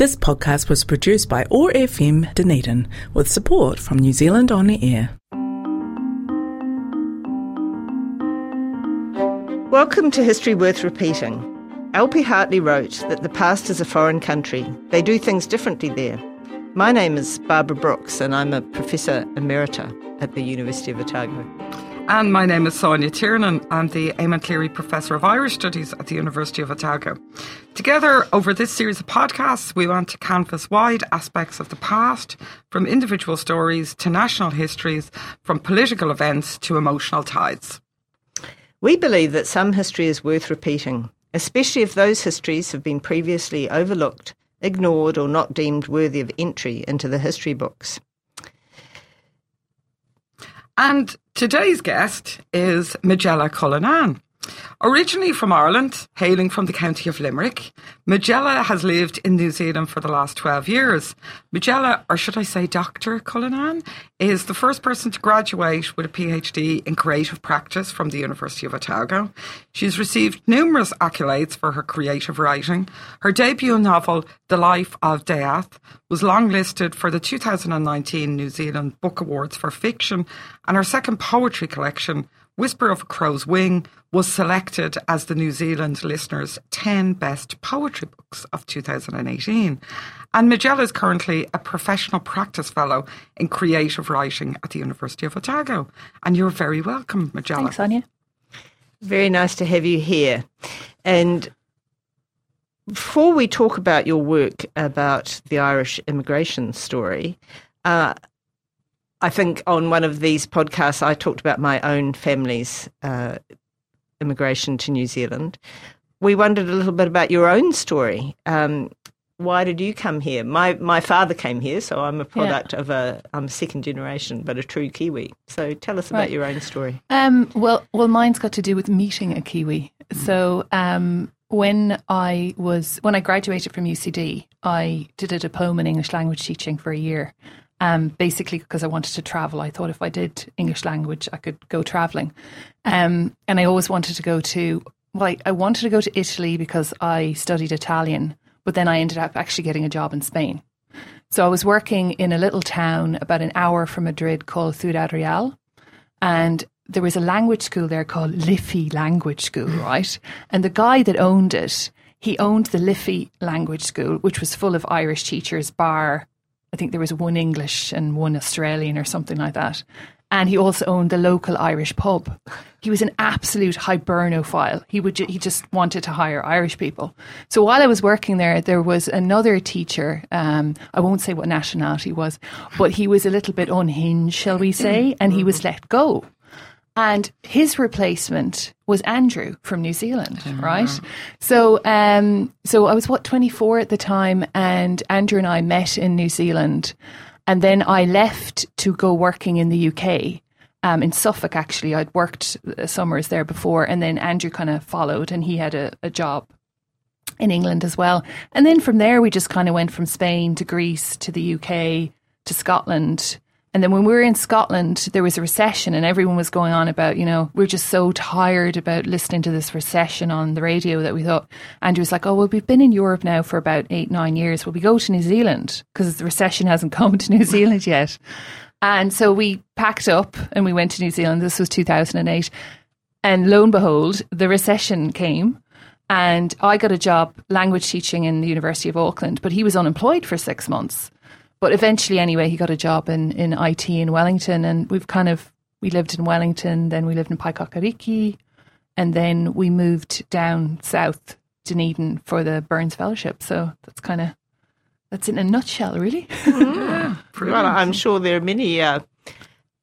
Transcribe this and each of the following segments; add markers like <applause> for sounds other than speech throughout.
This podcast was produced by OAR FM Dunedin with support from New Zealand On Air. Welcome to History Worth Repeating. L.P. Hartley wrote that the past is a foreign country. They do things differently there. My name is Barbara Brookes, and I'm a Professor Emerita at the University of Otago. And my name is Sonja Tiernan. I'm the Eamon Cleary Professor of Irish Studies at the University of Otago. Together, over this series of podcasts, we want to canvass wide aspects of the past, from individual stories to national histories, from political events to emotional tides. We believe that some history is worth repeating, especially if those histories have been previously overlooked, ignored, or not deemed worthy of entry into the history books. And today's guest is Majella Cullinane. Originally from Ireland, hailing from the county of Limerick, Majella has lived in New Zealand for the last 12 years. Majella, or should I say Dr. Cullinane, is the first person to graduate with a PhD in creative practice from the University of Otago. She's received numerous accolades for her creative writing. Her debut novel, The Life of Death, was longlisted for the 2019 New Zealand Book Awards for Fiction, and her second poetry collection, Whisper of a Crow's Wing was selected as the New Zealand listeners' 10 best poetry books of 2018. And Majella is currently a professional practice fellow in creative writing at the University of Otago. And you're very welcome, Majella. Thanks, Sonja. Very nice to have you here. And before we talk about your work about the Irish immigration story, uh, I think on one of these podcasts, I talked about my own family's uh, immigration to New Zealand. We wondered a little bit about your own story. Um, why did you come here? My my father came here, so I'm a product yeah. of a I'm second generation, but a true Kiwi. So tell us about right. your own story. Um, well, well, mine's got to do with meeting a Kiwi. So um, when I was when I graduated from UCD, I did a diploma in English language teaching for a year, um, basically because I wanted to travel. I thought if I did English language, I could go traveling. Um, and I always wanted to go to, well, I, I wanted to go to Italy because I studied Italian, but then I ended up actually getting a job in Spain. So I was working in a little town about an hour from Madrid called Ciudad Real. And there was a language school there called Liffey Language School, right? And the guy that owned it, he owned the Liffey Language School, which was full of Irish teachers, bar I think there was one English and one Australian or something like that. And he also owned the local Irish pub. He was an absolute hibernophile. He would ju- he just wanted to hire Irish people. So while I was working there, there was another teacher. Um, I won't say what nationality was, but he was a little bit unhinged, shall we say, and he was let go. And his replacement was Andrew from New Zealand, mm-hmm. right? So, um, so I was what twenty four at the time, and Andrew and I met in New Zealand, and then I left to go working in the UK. Um, in Suffolk, actually, I'd worked uh, summers there before, and then Andrew kind of followed, and he had a, a job in England as well. And then from there, we just kind of went from Spain to Greece to the UK to Scotland and then when we were in Scotland, there was a recession, and everyone was going on about, you know, we are just so tired about listening to this recession on the radio that we thought, Andrew was like, oh, well, we've been in Europe now for about eight, nine years. Will we go to New Zealand? Because the recession hasn't <laughs> come to New Zealand yet. And so we packed up and we went to New Zealand. This was 2008. And lo and behold, the recession came. And I got a job language teaching in the University of Auckland, but he was unemployed for six months. But eventually, anyway, he got a job in, in IT in Wellington, and we've kind of we lived in Wellington, then we lived in Paekakariki, and then we moved down south Dunedin for the Burns Fellowship. So that's kind of that's in a nutshell, really. Mm. <laughs> well, I'm sure there are many uh,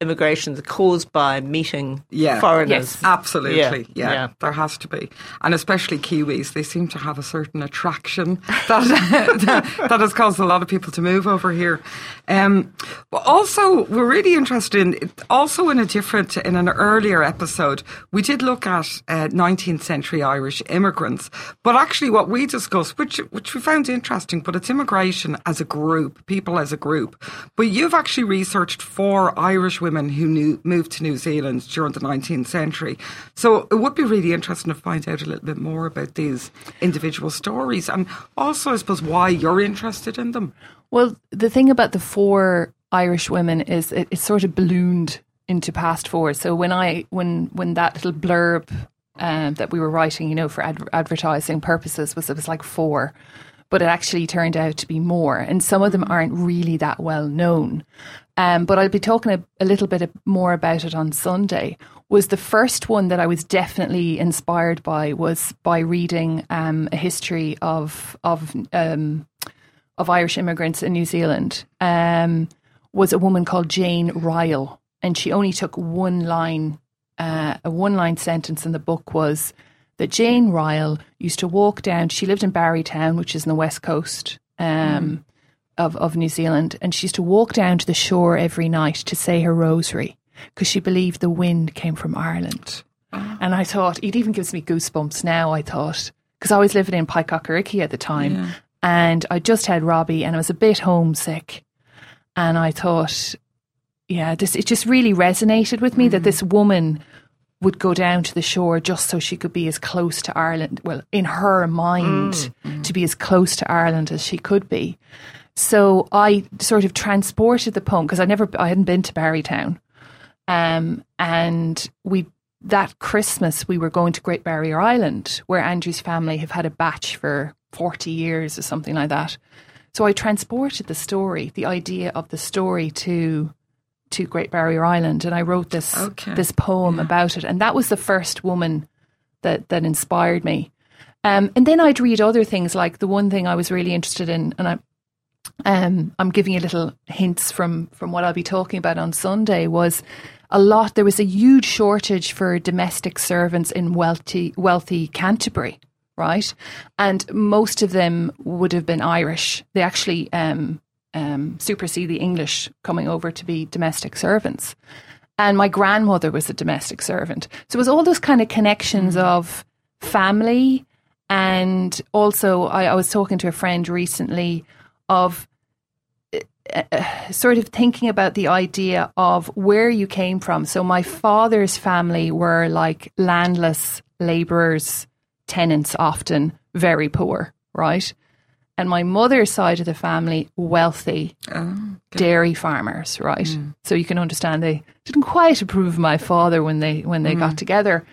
immigrations caused by meeting yeah. foreigners. Yes, absolutely. Yeah. yeah. yeah, there has to be, and especially Kiwis. They seem to have a certain attraction <laughs> that that, <laughs> that has caused a lot of people to move over here. Um, but also, we're really interested in also in a different, in an earlier episode, we did look at uh, 19th century Irish immigrants. But actually, what we discussed, which which we found interesting, but it's immigration as a group, people as a group. But you've actually researched for Irish women who knew, moved to New Zealand during the 19th century. So it would be really interesting to find out a little bit more about these individual stories and also, I suppose, why you're interested in them. Well, the thing about the four Irish women is it, it sort of ballooned into past four. So when I when when that little blurb um, that we were writing, you know, for ad- advertising purposes was it was like four, but it actually turned out to be more, and some of them aren't really that well known. Um, but I'll be talking a, a little bit more about it on Sunday. Was the first one that I was definitely inspired by was by reading um, a history of of um, of Irish immigrants in New Zealand. Um, was a woman called Jane Ryle, and she only took one line uh, a one line sentence in the book was that Jane Ryle used to walk down, she lived in Barrytown, which is in the west coast um, mm. Of, of New Zealand, and she used to walk down to the shore every night to say her rosary because she believed the wind came from Ireland. Oh. And I thought, it even gives me goosebumps now, I thought, because I was living in Paekakariki at the time. Yeah. And I just had Robbie and I was a bit homesick. And I thought, yeah, this it just really resonated with me mm. that this woman would go down to the shore just so she could be as close to Ireland. Well, in her mind, mm. Mm. to be as close to Ireland as she could be. So I sort of transported the poem because I never, I hadn't been to Barrytown, um, and we that Christmas we were going to Great Barrier Island, where Andrew's family have had a bach for forty years or something like that. So I transported the story, the idea of the story to to Great Barrier Island, and I wrote this okay. this poem yeah. about it, and that was the first woman that that inspired me. Um, and then I'd read other things, like the one thing I was really interested in, and I, um, I'm giving you little hints from from what I'll be talking about on Sunday was a lot. There was a huge shortage for domestic servants in wealthy wealthy Canterbury, right? And most of them would have been Irish. They actually um, um, supersede the English coming over to be domestic servants. And my grandmother was a domestic servant. So it was all those kind of connections mm. of family. And also, I, I, was talking to a friend recently of uh, uh, sort of thinking about the idea of where you came from. So my father's family were like landless labourers, tenants, often very poor, right? And my mother's side of the family wealthy oh, okay. dairy farmers right mm. so you can understand they didn't quite approve of my father when they when they mm. got together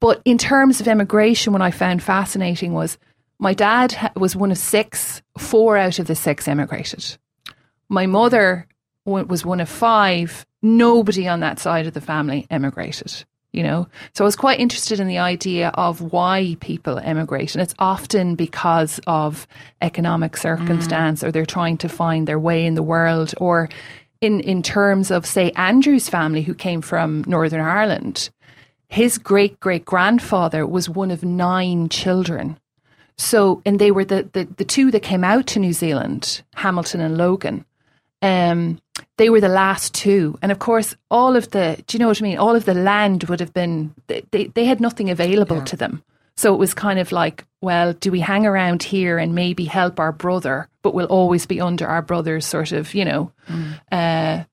but in terms of immigration what i found fascinating was my dad was one of six four out of the six emigrated my mother was one of five nobody on that side of the family emigrated you know. So I was quite interested in the idea of why people emigrate. And it's often because of economic circumstance mm. or they're trying to find their way in the world or in, in terms of, say, Andrew's family who came from Northern Ireland, his great great grandfather was one of nine children. So, and they were the, the, the two that came out to New Zealand, Hamilton and Logan. Um, they were the last two. And of course, all of the, do you know what I mean? All of the land would have been, they, they had nothing available yeah. to them. So it was kind of like, well, do we hang around here and maybe help our brother, but we'll always be under our brother's sort of, you know, mm. uh,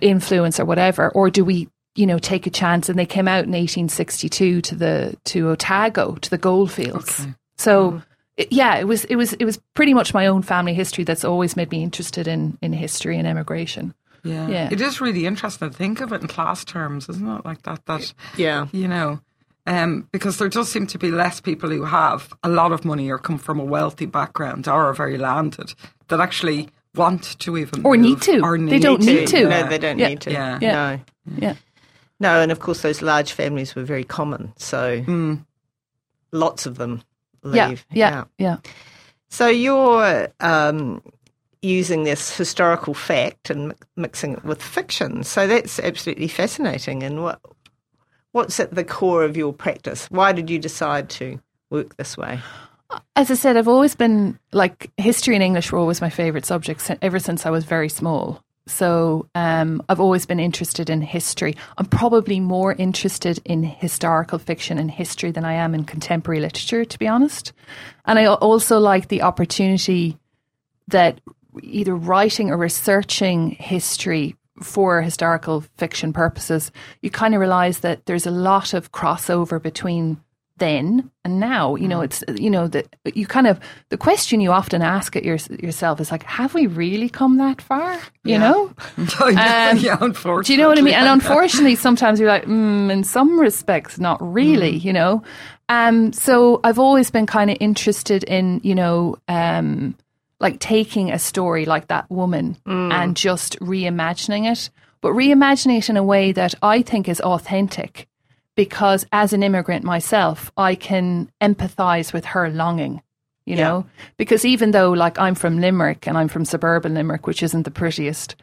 influence or whatever? Or do we, you know, take a chance? And they came out in 1862 to the, to Otago, to the goldfields. Okay. So, mm yeah, it was it was it was pretty much my own family history that's always made me interested in in history and emigration. Yeah. yeah. It is really interesting to think of it in class terms, isn't it? Like that that Yeah. You know. Um, because there does seem to be less people who have a lot of money or come from a wealthy background or are very landed that actually want to even or move, need to. Or need they don't to. need to. No, they don't yeah. need to. Yeah. yeah. No. Yeah. No, and of course those large families were very common. So mm. lots of them leave. Yeah, yeah, yeah. So you're um, using this historical fact and mixing it with fiction. So that's absolutely fascinating. And what what's at the core of your practice? Why did you decide to work this way? As I said, I've always been like history and English were always my favourite subjects ever since I was very small. So um, I've always been interested in history. I'm probably more interested in historical fiction and history than I am in contemporary literature, to be honest. And I also like the opportunity that either writing or researching history for historical fiction purposes, you kind of realize that there's a lot of crossover between then and now. You know, Mm. it's you know that you kind of the question you often ask it your, yourself is like, have we really come that far? You Yeah. know, <laughs> yeah, Um, yeah, unfortunately. do you know what I mean? And unfortunately, sometimes you're like, mm, in some respects, not really, Mm. you know? Um, so I've always been kind of interested in, you know, um, like taking a story like that woman Mm. and just reimagining it, but reimagining it in a way that I think is authentic because as an immigrant myself, I can empathize with her longing. You Yeah. know, because even though like I'm from Limerick and I'm from suburban Limerick, which isn't the prettiest,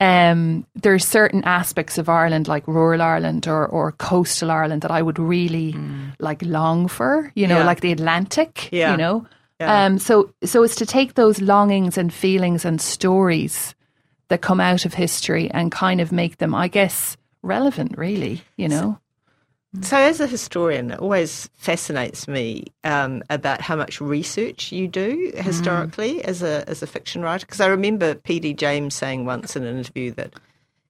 um, there's certain aspects of Ireland, like rural Ireland or, or coastal Ireland, that I would really like long for. You know, Yeah. like the Atlantic. Yeah. You know, um, so so it's to take those longings and feelings and stories that come out of history and kind of make them, I guess, relevant. Really, you know. So, as a historian, it always fascinates me um, about how much research you do historically as a as a fiction writer. Because I remember P.D. James saying once in an interview that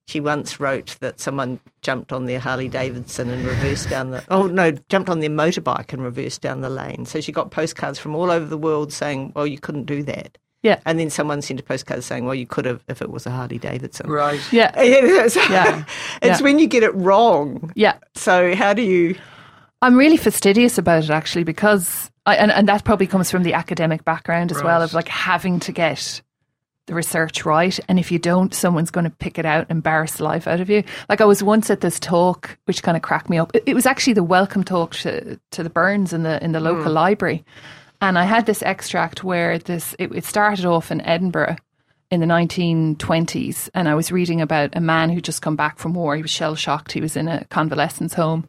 she once wrote that someone jumped on their Harley Davidson and reversed down the oh no jumped on their motorbike and reversed down the lane. So she got postcards from all over the world saying, "Well, you couldn't do that." Yeah. And then someone sent a postcard saying, "Well, you could have if it was a Harley Davidson." Right. Yeah, <laughs> Yeah, so Yeah. it's Yeah. when you get it wrong. yeah. So how do you? I'm really fastidious about it actually because I, and, and that probably comes from the academic background as well of like having to get the research right and if you don't someone's going to pick it out and embarrass the life out of you like I was once at this talk which kind of cracked me up it, it was actually the welcome talk to, to the Burns in the in the local hmm. library and I had this extract where this it, it started off in Edinburgh in the 1920s and I was reading about a man who just come back from war. He was shell shocked. He was in a convalescence home.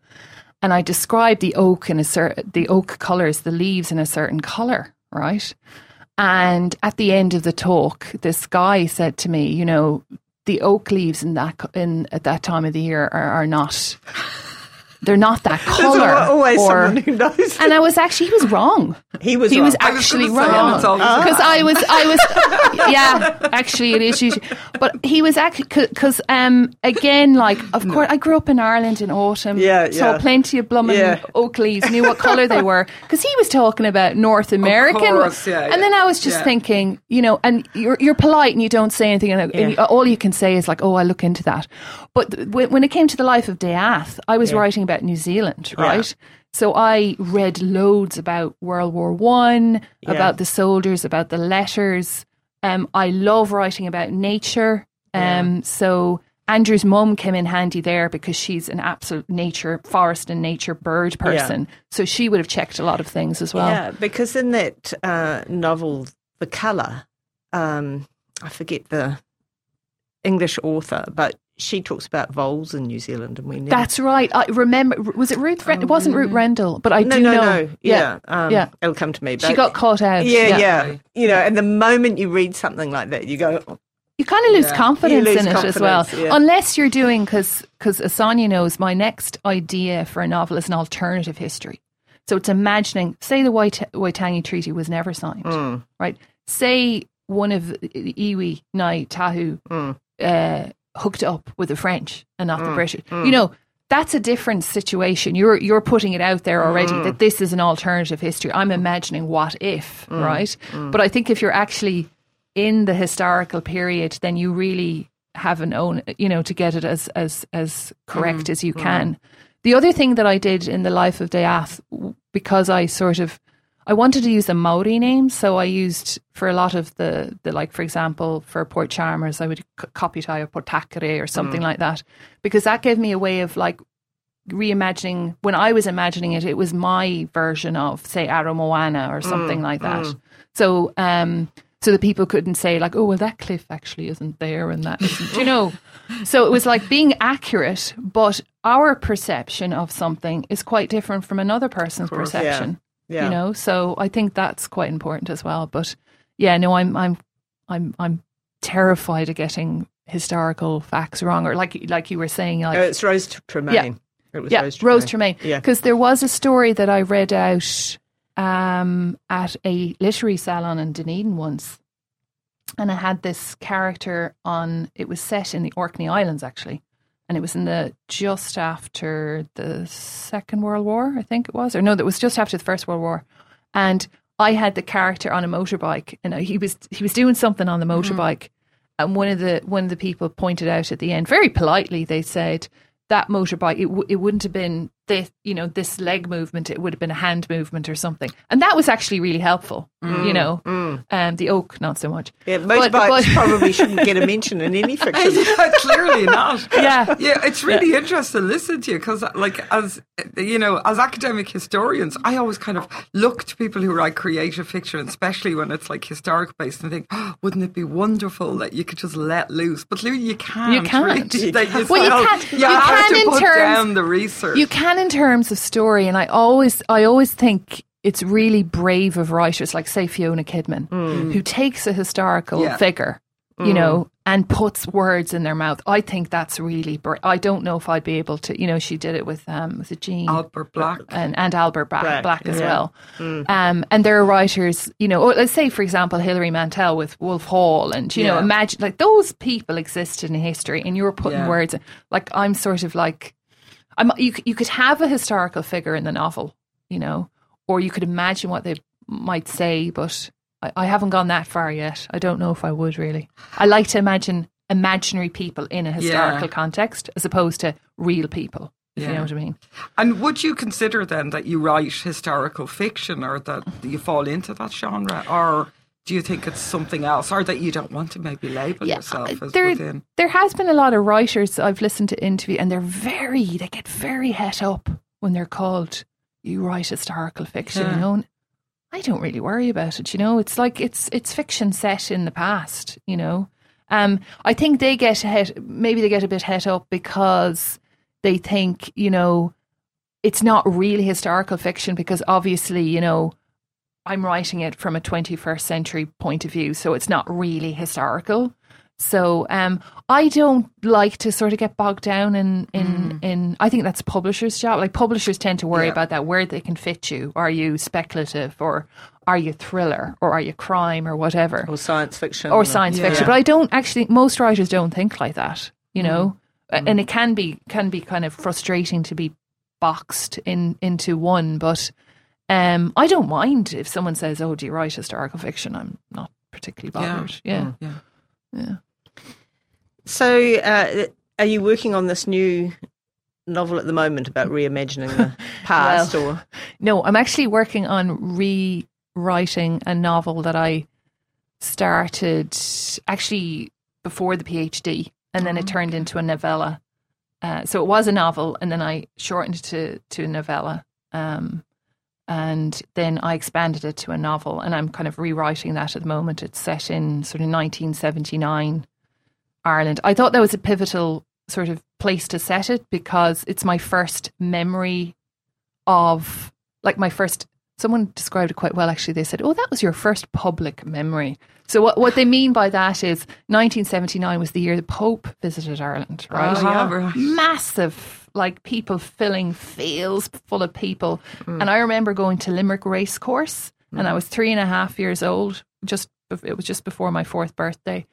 And I described the oak in a certain the oak colors, the leaves in a certain color, right? And at the end of the talk, this guy said to me, you know, the oak leaves in that in at that time of the year are, are not they're not that color. al- always or- someone who knows. and I was actually he was wrong. he was. He was wrong. Was actually say, wrong because I was I was <laughs> yeah actually it is usually but he was actually because um again like of course I grew up in Ireland in autumn Yeah, saw plenty of blooming Yeah. oak leaves knew what color they were <laughs> because he was talking about North American course, yeah, and yeah. then I was just Yeah. thinking you know and you're you're polite and you don't say anything and, and you- all you can say is like oh I look into that but th- when, when it came to the life of Death I was writing about New Zealand right so I read loads about World War One, Yeah. about the soldiers, about the letters. Um, I love writing about nature. Um, so Andrew's mum came in handy there because she's an absolute nature, forest and nature bird person. So she would have checked a lot of things as well. Yeah, because in that uh, novel, The Colour, um, I forget the English author, but she talks about voles in New Zealand, and we never. That's right. I remember. Was it Ruth? Ren- it wasn't Ruth Rendell, but I no, do no, know. no. Yeah, um, yeah. It'll come to me. But she got caught out. Yeah, yeah, Right. You know, and the moment you read something like that, you go, oh, You kind of lose Yeah. confidence lose in it as well, yeah. unless you're doing because because as Sonja knows my next idea for a novel is an alternative history. So it's imagining, say, the Wait- Waitangi Treaty was never signed, mm, right? Say one of the iwi Ngai Tahu mm, uh, hooked up with the French and not the British. You know, that's a different situation. You're you're putting it out there already Mm. that this is an alternative history. I'm imagining what if, Mm. right? But I think if you're actually in the historical period, then you really have an own, you know, to get it as as as correct Mm. as you can. The other thing that I did in the life of Death, because I sort of I wanted to use the Maori name, so I used for a lot of the the like, for example, for Port Chalmers, I would c- Koputai or Portakere or something mm. like that, because that gave me a way of like reimagining. When I was imagining it, it was my version of say Aramoana or mm, something like that. Mm. So, um, so that people couldn't say like, oh, well, that cliff actually isn't there, and that isn't, you know. So it was like being accurate, but our perception of something is quite different from another person's course, perception yeah. You know so i think that's quite important as well but yeah no i'm i'm i'm i'm terrified of getting historical facts wrong or like like you were saying like Oh, it's Rose Tremain. Yeah. It was yeah Rose rose Tremain. tremain Yeah. because there was a story that i read out um at a literary salon in dunedin once and I had this character on. It was set in the Orkney Islands actually, and it was in the just after the Second World War, I think it was, or no, that was just after the First World War, and I had the character on a motorbike, and he was he was doing something on the mm-hmm. motorbike, and one of the one of the people pointed out at the end, very politely, they said that motorbike it, w- it wouldn't have been this you know this leg movement it would have been a hand movement or something and that was actually really helpful you know um, the oak not so much Yeah, But- motorbikes but- probably <laughs> shouldn't get a mention in any <laughs> fiction. Yeah, clearly not. <laughs> Yeah. yeah. It's really interesting to listen to you because, like, as you know, as academic historians, I always kind of look to people who write creative fiction, especially when it's like historic based, and think, oh, wouldn't it be wonderful that you could just let loose? But clearly, you can't. You can't. really. You. Well, you can't- You, you have can to in put terms- down the research. You can in terms of story, and I always, I always think it's really brave of writers like, say, Fiona Kidman, who takes a historical Yeah. figure, you know, and puts words in their mouth. I think that's really. I don't know if I'd be able to. You know, she did it with um, with Jean Albert Black. and, and Albert Black, Black, Black, as yeah. well. Um, and there are writers, you know, or let's say, for example, Hilary Mantel with Wolf Hall, and you know, imagine like those people existed in history, and you were putting Yeah. words. in- Like I'm sort of like, I'm. You you could have a historical figure in the novel, you know, or you could imagine what they might say, but I, I haven't gone that far yet. I don't know if I would really. I like to imagine imaginary people in a historical context as opposed to real people. If you know what I mean. And would you consider then that you write historical fiction or that you fall into that genre? Or do you think it's something else? Or that you don't want to maybe label yourself as there, within? there has been a lot of writers I've listened to interview, and they're very, they get very het up when they're called, you write historical fiction, Yeah. you know. I don't really worry about it, you know. It's like it's it's fiction set in the past, you know. Um, I think they get het, maybe they get a bit het up because they think, you know, it's not really historical fiction because obviously, you know, I'm writing it from a 21st century point of view, so it's not really historical. So um, I don't like to sort of get bogged down in in, mm. in I think that's publishers' job. Like publishers tend to worry Yeah. about that where they can fit you. Are you speculative or are you thriller or are you crime or whatever or science fiction. or science Yeah. fiction? But I don't actually. Most writers don't think like that. You know, mm. A- and mm. it can be can be kind of frustrating to be boxed in into one. But um, I don't mind if someone says, "Oh, do you write historical fiction?" I'm not particularly bothered. Yeah, Yeah. yeah. So, uh, are you working on this new novel at the moment about reimagining the <laughs> past? Well, or No, I'm actually working on rewriting a novel that I started actually before the PhD, and then it turned into a novella. Uh, so it was a novel, and then I shortened it to to a novella, um, and then I expanded it to a novel, and I'm kind of rewriting that at the moment. It's set in sort of 1979 Ireland. I thought that was a pivotal sort of place to set it because it's my first memory of like my first someone described it quite well actually they said oh that was your first public memory so what, what they mean by that is 1979 was the year the pope visited ireland right Oh, yeah, right. massive like people filling fields full of people. Mm. and i remember going to limerick race course and i was three and a half years old just it was just before my fourth birthday.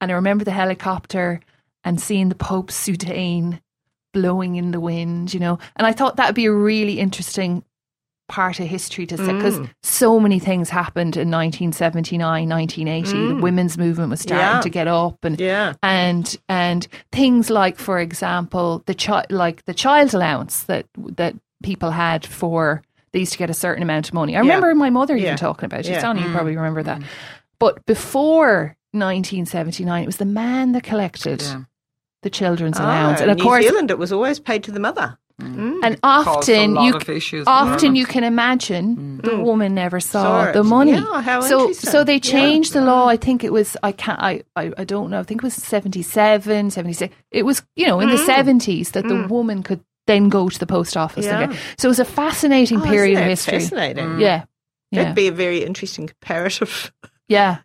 And i remember the helicopter and seeing the pope's soutane blowing in the wind you know? And i thought that would be a really interesting part of history to say mm. because so many things happened in 1979 1980 the mm. women's movement was starting Yeah. to get up and yeah, and and things like for example the child like the child allowance that that people had for they used to get a certain amount of money. I remember my mother even Yeah. talking about it. Yeah. Sonja, you mm. probably remember that. But before 1979 it was the man that collected Yeah. the children's ah, allowance. Ah, and of New course Zealand, it was always paid to the mother. Mm. and often you issues often with you can imagine the mm. woman never saw, Saw the money. Yeah, how so so they Yeah. changed the law. I think it was I can't I, I, I don't know. I think it was 77, 76. It was you know in the mm. seventies that the woman could then go to the post office. and Yeah. get- so it was a fascinating Oh, period of history. Fascinating. Yeah, yeah, That'd be a very interesting comparative yeah,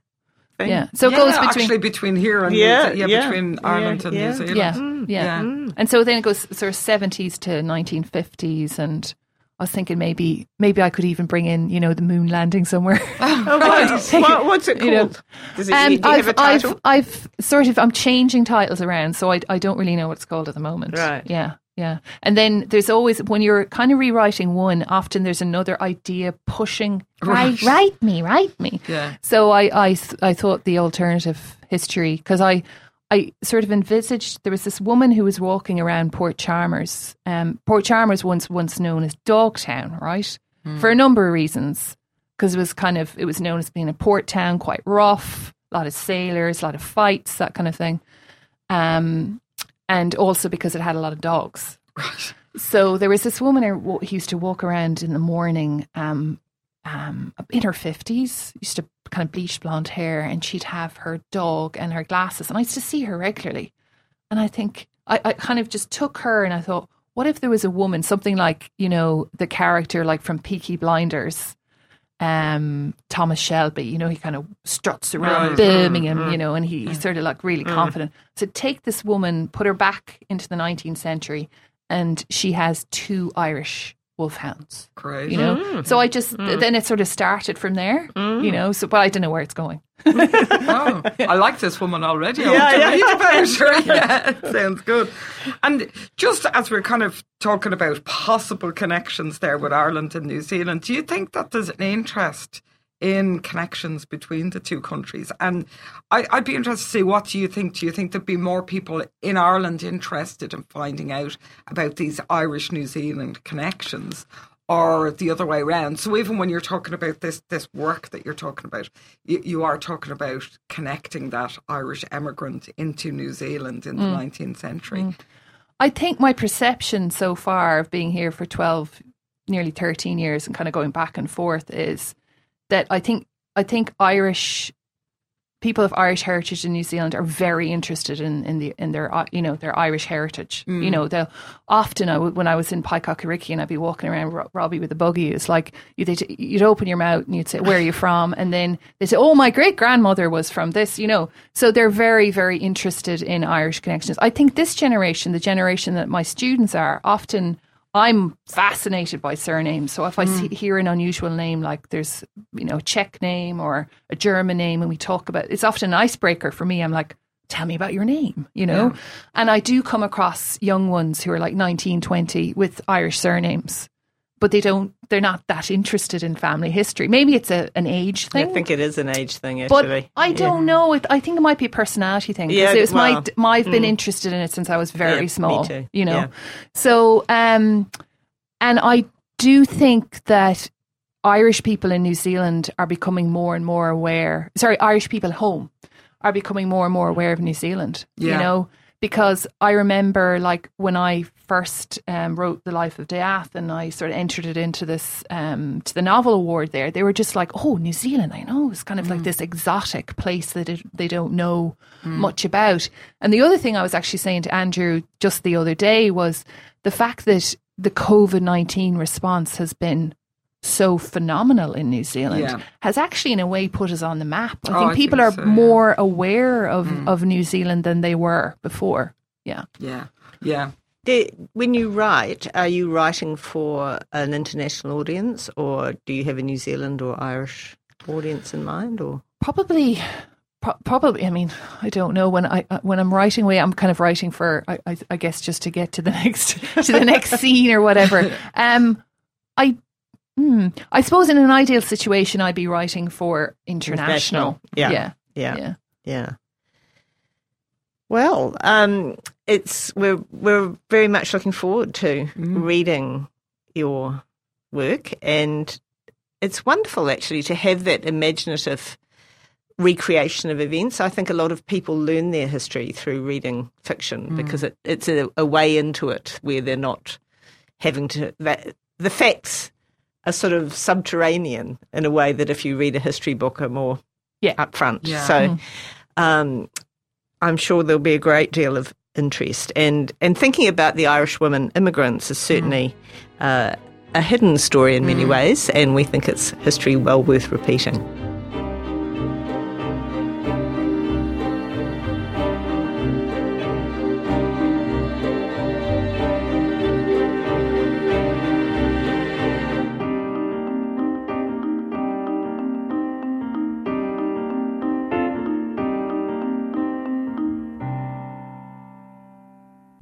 thing. yeah. So it yeah, goes between actually between here and Yeah, New yeah, yeah, between yeah, Ireland and. New Zealand. yeah, Mm. yeah, Yeah. And so then it goes sort of seventies to nineteen fifties, and I was thinking maybe maybe I could even bring in you know the moon landing somewhere. <laughs> Oh, what, <laughs> what, what's it called? You know, Does it, Um, do you I've, a title? I've, I've sort of, I'm changing titles around, so I, I don't really know what it's called at the moment. Right. Yeah, yeah. And then there's always, when you're kind of rewriting one, often there's another idea pushing, Right. write, write me, write me. Yeah. So I, I, I thought the alternative history, because I, I sort of envisaged there was this woman who was walking around Port Chalmers. Um, Port Chalmers once once known as Dogtown, right? For a number of reasons, because it was kind of it was known as being a port town, quite rough, a lot of sailors, a lot of fights, that kind of thing. Um, and also because it had a lot of dogs. Right. So there was this woman who who used to walk around in the morning, um, um, in her fifties, used to kind of bleach blonde hair, and she'd have her dog and her glasses, and I used to see her regularly. And I think I, I kind of just took her, and I thought, what if there was a woman, something like you know the character like from Peaky Blinders, um, Thomas Shelby. You know, he kind of struts around Right. Mm, Birmingham, mm. you know, and he, he's mm. sort of like really confident. So take this woman, put her back into the 19th century, and she has two Irish wolfhounds. Great. You know, so I just then it sort of started from there. You know, so but I don't know where it's going. <laughs> oh, I like this woman already. I Yeah, yeah. about her. <laughs> Yeah, sounds good. And just as we're kind of talking about possible connections there with Ireland and New Zealand, do you think that there's an interest in connections between the two countries? And I, I'd be interested to see what do you think? Do you think there'd be more people in Ireland interested in finding out about these Irish New Zealand connections? Or the other way around. So even when you're talking about this this work that you're talking about, you, you are talking about connecting that Irish emigrant into New Zealand in the mm. 19th century. Mm. I think my perception so far of being here for 12, nearly 13 years and kind of going back and forth is that I think I think Irish people of Irish heritage in New Zealand are very interested in in the in their uh, you know their Irish heritage. You know, they'll often I would, when I was in Paekakariki and I'd be walking around Ro- Robbie with a buggy. It's like you they'd, you'd open your mouth and you'd say, "Where are you from?" And then they say, "Oh, my great grandmother was from this." You know, so they're very very interested in Irish connections. I think this generation, the generation that my students are, often. I'm fascinated by surnames. So if I see, mm. hear an unusual name, like there's, you know, a Czech name or a German name, and we talk about it's often an icebreaker for me. I'm like, tell me about your name, you know? And I do come across young ones who are like 19, 20 with Irish surnames, but they don't, they're not that interested in family history. Maybe it's a, an age thing. I think it is an age thing, but actually. I don't know. It, I think it might be a personality thing. 'cause Yeah, it was well, my, my, I've been interested in it since I was very Yeah, me small. too. You know, Yeah. so um, and I do think that Irish people in New Zealand are becoming more and more aware. Sorry, Irish people at home are becoming more and more aware of New Zealand. You know, because I remember like when I first um, wrote The Life of Death and I sort of entered it into this um, to the novel award there, they were just like, "Oh, New Zealand! I know it's kind of like this exotic place that it, they don't know much about." And the other thing I was actually saying to Andrew just the other day was the fact that the COVID nineteen response has been so phenomenal in New Zealand Yeah. has actually in a way put us on the map. I Oh, think I people think are so, yeah. more aware of, of New Zealand than they were before. Yeah. Yeah, yeah. Do- When you write, are you writing for an international audience or do you have a New Zealand or Irish audience in mind? Or Probably pro- probably I mean I don't know when I uh, when I'm writing away I'm kind of writing for I, I, I guess just to get to the <laughs> next to the next <laughs> scene or whatever. Um I hmm, I suppose in an ideal situation I'd be writing for international. International, yeah. Yeah. yeah, Yeah. yeah. Well, um, it's we're we're very much looking forward to reading your work, and it's wonderful actually to have that imaginative recreation of events. I think a lot of people learn their history through reading fiction because it, it's a, a way into it where they're not having to that the facts are sort of subterranean in a way that if you read a history book are more Yeah. up front. Yeah. So um, I'm sure there'll be a great deal of interest. And, and thinking about the Irish women immigrants is certainly uh, a hidden story in many ways, and we think it's history well worth repeating.